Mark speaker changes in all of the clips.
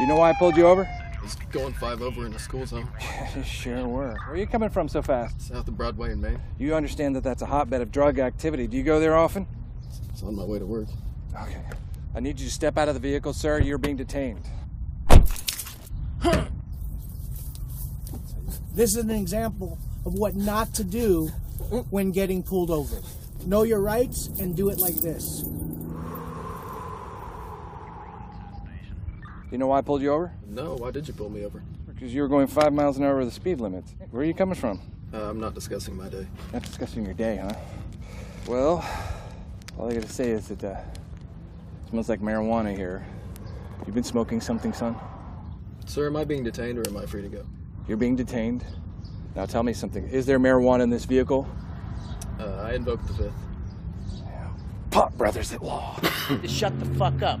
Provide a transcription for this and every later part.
Speaker 1: You know why I pulled you over?
Speaker 2: I was going five over in a school zone
Speaker 1: sure were. Where are you coming from so fast?
Speaker 2: south of Broadway in Maine.
Speaker 1: You understand that that's a hotbed of drug activity. Do you go there often?
Speaker 2: It's on my way to work.
Speaker 1: Okay. I need you to step out of the vehicle, sir. You're being detained.
Speaker 3: This is an example of what not to do when getting pulled over. Know your rights and do it like this.
Speaker 1: You know why I pulled you over?
Speaker 2: No, why did you pull me over?
Speaker 1: Because you were going five miles an hour over the speed limit. Where are you coming from?
Speaker 2: Uh, I'm not discussing my day.
Speaker 1: Not discussing your day, huh? Well, all I gotta say is that uh, it smells like marijuana here. You've been smoking something, son?
Speaker 2: Sir, am I being detained or am I free to go?
Speaker 1: You're being detained. Now tell me something. Is there marijuana in this vehicle?
Speaker 2: Uh, I invoked the fifth.
Speaker 1: Pot brothers at law.
Speaker 4: Shut the fuck up.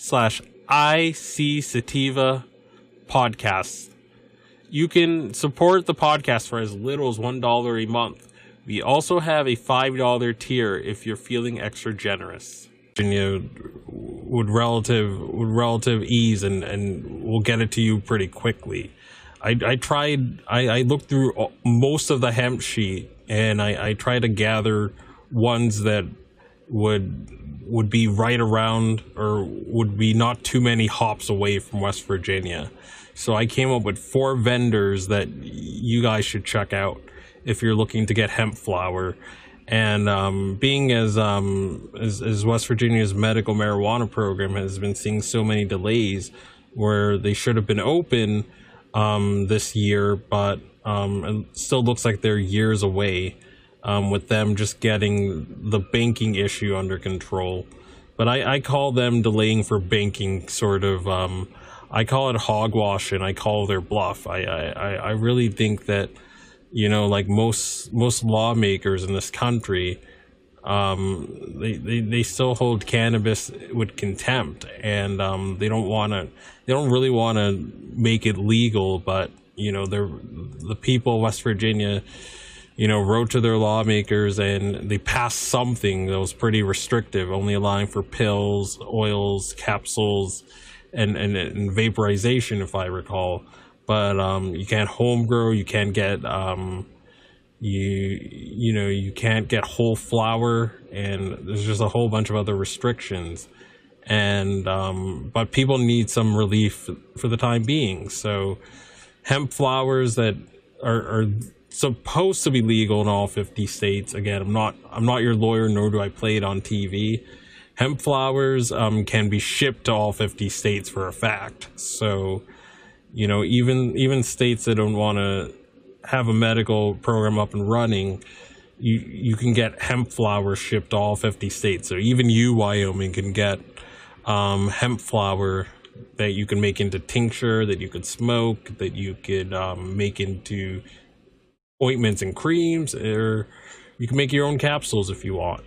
Speaker 5: slash IC Sativa podcasts. You can support the podcast for as little as $1 a month. We also have a $5 tier if you're feeling extra generous. Virginia would relative with relative ease and and we'll get it to you pretty quickly. I, I tried I, I looked through most of the hemp sheet and I, I tried to gather ones that would would be right around or would be not too many hops away from West Virginia. So I came up with four vendors that you guys should check out if you're looking to get hemp flower. And um, being as, um, as as West Virginia's medical marijuana program has been seeing so many delays, where they should have been open um, this year, but um, it still looks like they're years away um, with them just getting the banking issue under control. But I, I call them delaying for banking, sort of. Um, I call it hogwash, and I call their bluff. I, I, I really think that you know, like most most lawmakers in this country, um, they, they they still hold cannabis with contempt, and um, they don't want to. They don't really want to make it legal, but you know, they're the people of West Virginia. You know, wrote to their lawmakers and they passed something that was pretty restrictive, only allowing for pills, oils, capsules, and and, and vaporization, if I recall but um, you can't home grow. You can't get um, you you know you can't get whole flower, and there's just a whole bunch of other restrictions. And um, but people need some relief for the time being. So hemp flowers that are, are supposed to be legal in all 50 states. Again, I'm not I'm not your lawyer, nor do I play it on TV. Hemp flowers um, can be shipped to all 50 states for a fact. So you know even even states that don't want to have a medical program up and running you you can get hemp flower shipped to all 50 states so even you wyoming can get um, hemp flower that you can make into tincture that you could smoke that you could um, make into ointments and creams or you can make your own capsules if you want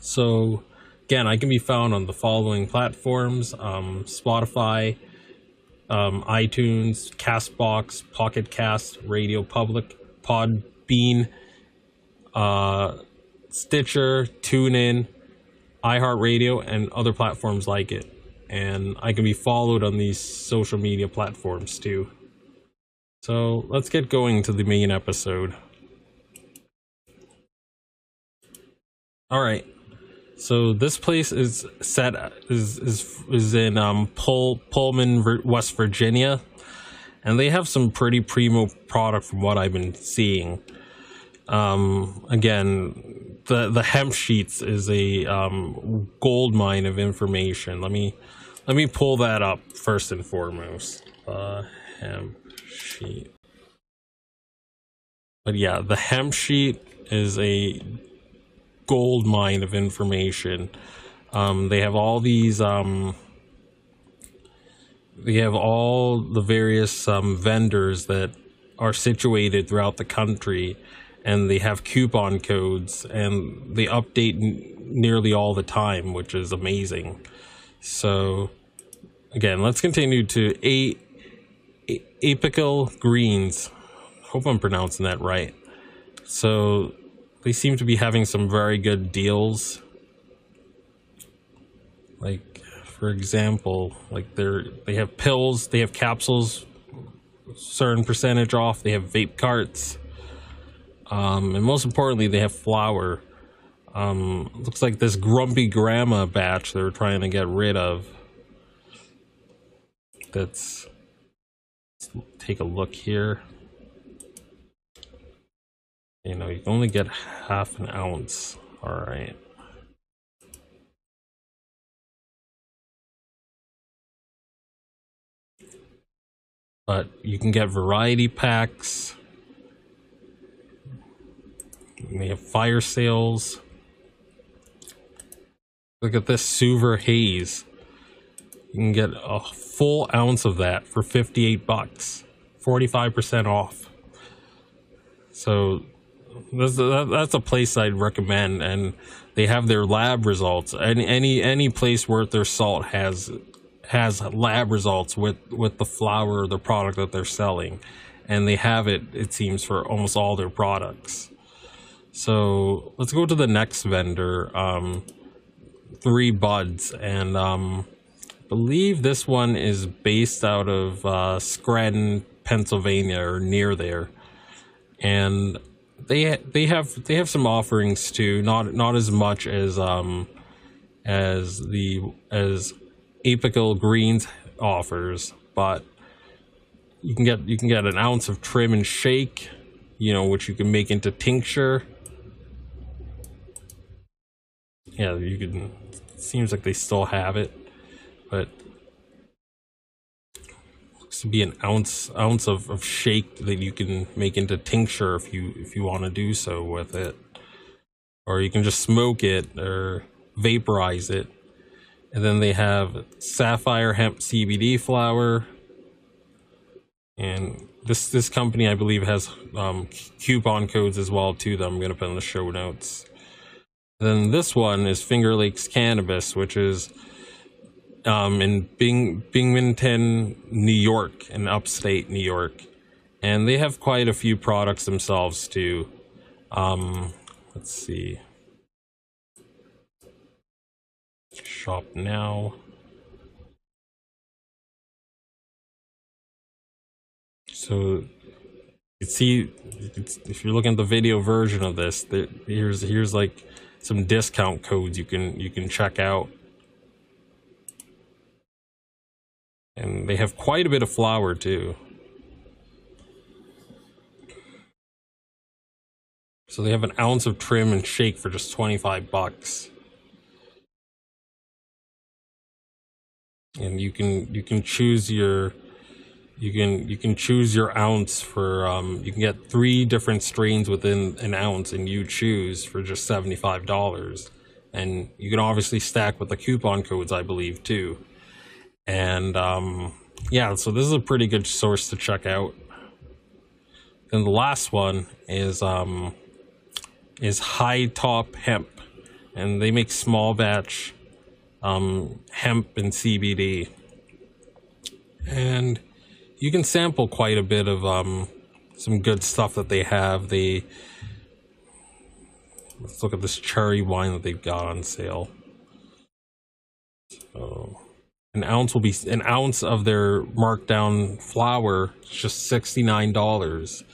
Speaker 5: so again i can be found on the following platforms um, spotify um, iTunes, Castbox, Pocket Cast, Radio Public, Podbean, uh, Stitcher, TuneIn, iHeartRadio, and other platforms like it. And I can be followed on these social media platforms too. So let's get going to the main episode. All right. So this place is set is is is in um Pull, Pullman, West Virginia, and they have some pretty primo product from what I've been seeing. Um, again, the the hemp sheets is a um, gold mine of information. Let me let me pull that up first and foremost. Uh, hemp sheet. But yeah, the hemp sheet is a gold mine of information. Um, they have all these. Um, they have all the various um, vendors that are situated throughout the country, and they have coupon codes, and they update nearly all the time, which is amazing. So, again, let's continue to eight apical greens. Hope I'm pronouncing that right. So they seem to be having some very good deals. Like, for example, like they're they have pills, they have capsules, certain percentage off. They have vape carts, um, and most importantly, they have flower. Um, looks like this grumpy grandma batch they're trying to get rid of. That's. Take a look here. You know you only get half an ounce. All right. But you can get variety packs. They have fire sales. Look at this Suver haze you can get a full ounce of that for 58 bucks 45% off so that's that's a place I'd recommend, and they have their lab results. Any any any place worth their salt has has lab results with with the flower, the product that they're selling, and they have it. It seems for almost all their products. So let's go to the next vendor. Um, three buds, and um, believe this one is based out of uh, Scranton, Pennsylvania, or near there, and they they have they have some offerings too not not as much as um as the as apical greens offers but you can get you can get an ounce of trim and shake you know which you can make into tincture. Yeah you can seems like they still have it but to be an ounce ounce of, of shake that you can make into tincture if you if you want to do so with it. Or you can just smoke it or vaporize it. And then they have sapphire hemp cbd flower. And this this company i believe has um, coupon codes as well too that i'm to put in the show notes. Then this one is finger lakes cannabis which is um, in Bing, Binghamton, New York, in upstate New York, and they have quite a few products themselves too. Um, let's see. Shop now. So you see, if you're looking at the video version of this, here's here's like some discount codes you can you can check out. And they have quite a bit of flower too. So they have an ounce of trim and shake for just 25 bucks. And you can you can choose your you can you can choose your ounce for um, you can get three different strains within an ounce and you choose for just $75 and you can obviously stack with the coupon codes i believe too and um, yeah, so this is a pretty good source to check out. Then the last one is um, is Hi-Top Hemp, and they make small batch um, hemp and CBD. and you can sample quite a bit of um, some good stuff that they have. They let's look at this cherry wine that they've got on sale. So an ounce will be an ounce of their markdown flour just sixty nine dollars.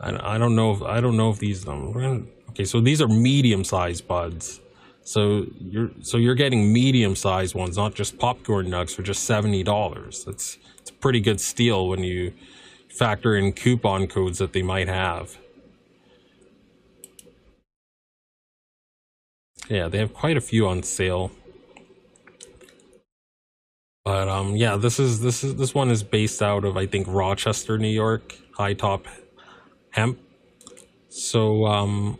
Speaker 5: I, I don't know if I don't know if these um, okay so these are medium sized buds. So you're so you're getting medium sized ones, not just popcorn nugs for just seventy dollars. That's it's a pretty good steal when you factor in coupon codes that they might have. Yeah, they have quite a few on sale. But um yeah, this is this is this one is based out of I think Rochester, New York, high top hemp. So um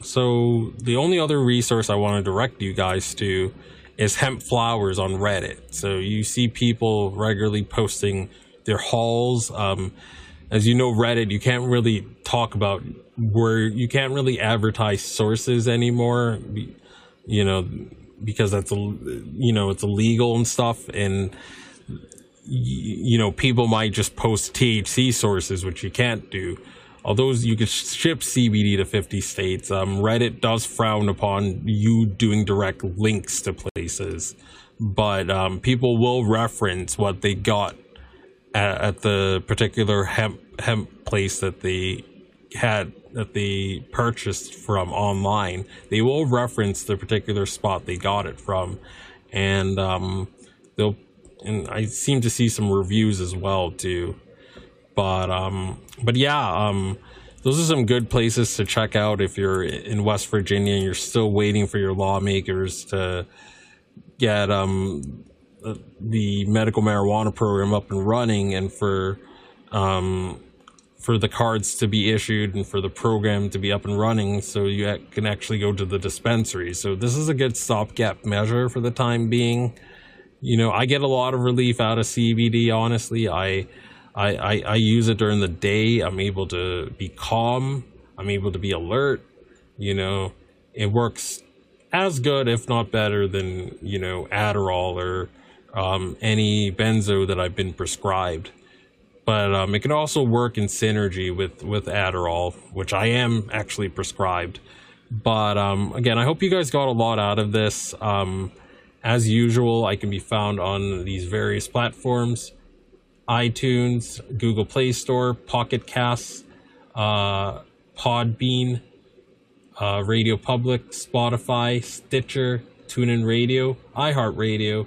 Speaker 5: so the only other resource I want to direct you guys to is hemp flowers on Reddit. So you see people regularly posting their hauls. Um, as you know, Reddit, you can't really talk about where you can't really advertise sources anymore, you know, because that's, a, you know, it's illegal and stuff. And, you know, people might just post THC sources, which you can't do although you can ship CBD to 50 states, um, Reddit does frown upon you doing direct links to places. But um, people will reference what they got at, at, the particular hemp hemp place that they had that they purchased from online. They will reference the particular spot they got it from, and um, they'll. And I seem to see some reviews as well too but um but yeah um those are some good places to check out if you're in West Virginia and you're still waiting for your lawmakers to get um the medical marijuana program up and running and for um for the cards to be issued and for the program to be up and running so you can actually go to the dispensary. So this is a good stopgap measure for the time being. You know, I get a lot of relief out of CBD honestly. I I, I, I use it during the day. I'm able to be calm. I'm able to be alert. You know, it works as good, if not better, than, you know, Adderall or um, any benzo that I've been prescribed. But um, it can also work in synergy with, with Adderall, which I am actually prescribed. But um, again, I hope you guys got a lot out of this. Um, as usual, I can be found on these various platforms iTunes, Google Play Store, Pocket Casts, uh, Podbean, uh, Radio Public, Spotify, Stitcher, TuneIn Radio, iHeartRadio,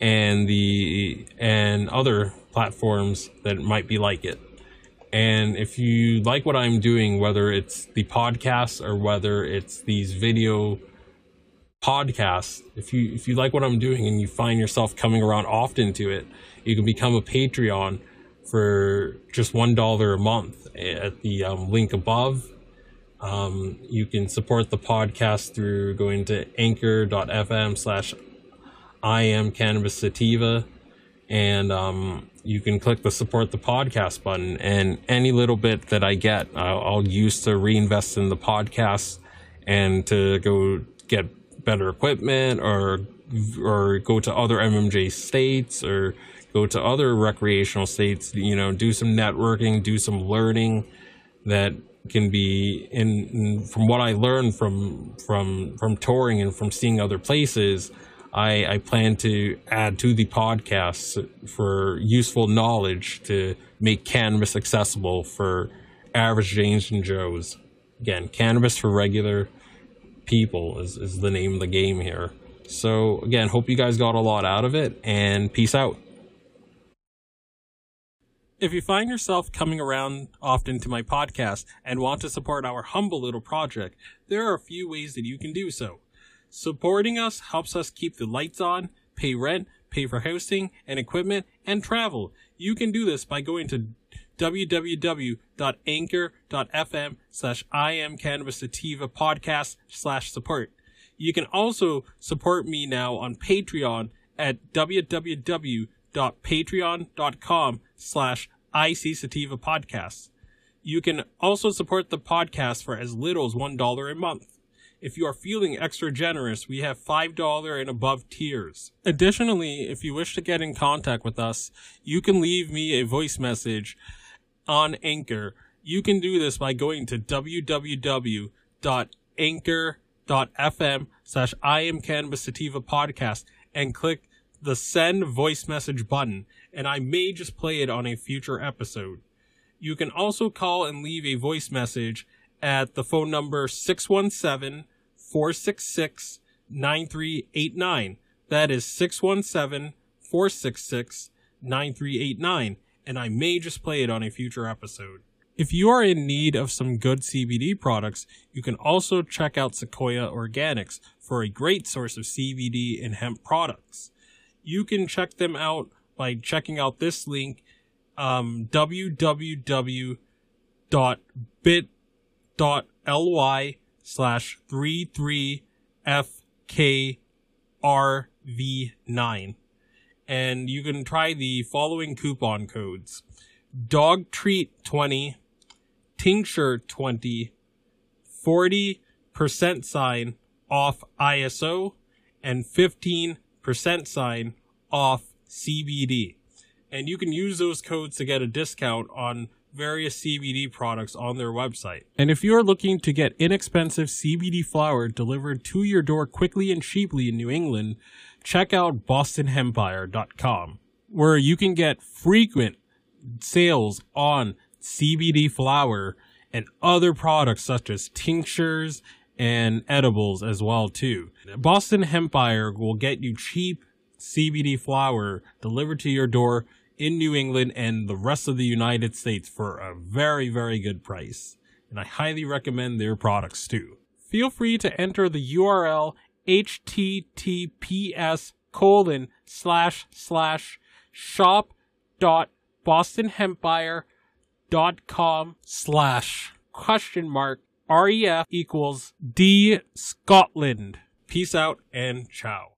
Speaker 5: and the and other platforms that might be like it. And if you like what I'm doing, whether it's the podcast or whether it's these video podcasts, if you if you like what I'm doing and you find yourself coming around often to it, you can become a Patreon for just one dollar a month at the um, link above. Um, you can support the podcast through going to anchor.fm slash I am cannabis sativa and um, you can click the support the podcast button and any little bit that I get I'll, I'll use to reinvest in the podcast and to go get better equipment or or go to other MMJ states or go to other recreational states, you know, do some networking, do some learning that can be in, in, from what I learned from from from touring and from seeing other places, I, I plan to add to the podcast for useful knowledge to make cannabis accessible for average James and Joes. Again, cannabis for regular people is, is the name of the game here. So again, hope you guys got a lot out of it and peace out. If you find yourself coming around often to my podcast and want to support our humble little project, there are a few ways that you can do so. Supporting us helps us keep the lights on, pay rent, pay for hosting and equipment, and travel. You can do this by going to www.anchor.fm slash sativa podcast slash support. You can also support me now on Patreon at www.patreon.com slash IC Sativa Podcasts. You can also support the podcast for as little as $1 a month. If you are feeling extra generous, we have $5 and above tiers. Additionally, if you wish to get in contact with us, you can leave me a voice message on Anchor. You can do this by going to www.anchor.fm slash I am Cannabis Sativa podcast and click the send voice message button, and I may just play it on a future episode. You can also call and leave a voice message at the phone number 617 466 9389. That is 617 466 9389, and I may just play it on a future episode. If you are in need of some good CBD products, you can also check out Sequoia Organics for a great source of CBD and hemp products. You can check them out by checking out this link um, www.bit.ly slash 33FKRV9. And you can try the following coupon codes. Dog treat 20, tincture 20, 40% sign off ISO, and 15% sign off CBD. And you can use those codes to get a discount on various CBD products on their website. And if you are looking to get inexpensive CBD flower delivered to your door quickly and cheaply in New England, check out bostonhempire.com, where you can get frequent sales on CBD flower and other products such as tinctures and edibles as well too. Boston Hempire will get you cheap CBD flower delivered to your door in New England and the rest of the United States for a very, very good price. And I highly recommend their products too. Feel free to enter the URL https colon slash slash shop dot bostonhempire dot com slash question mark ref equals d scotland peace out and ciao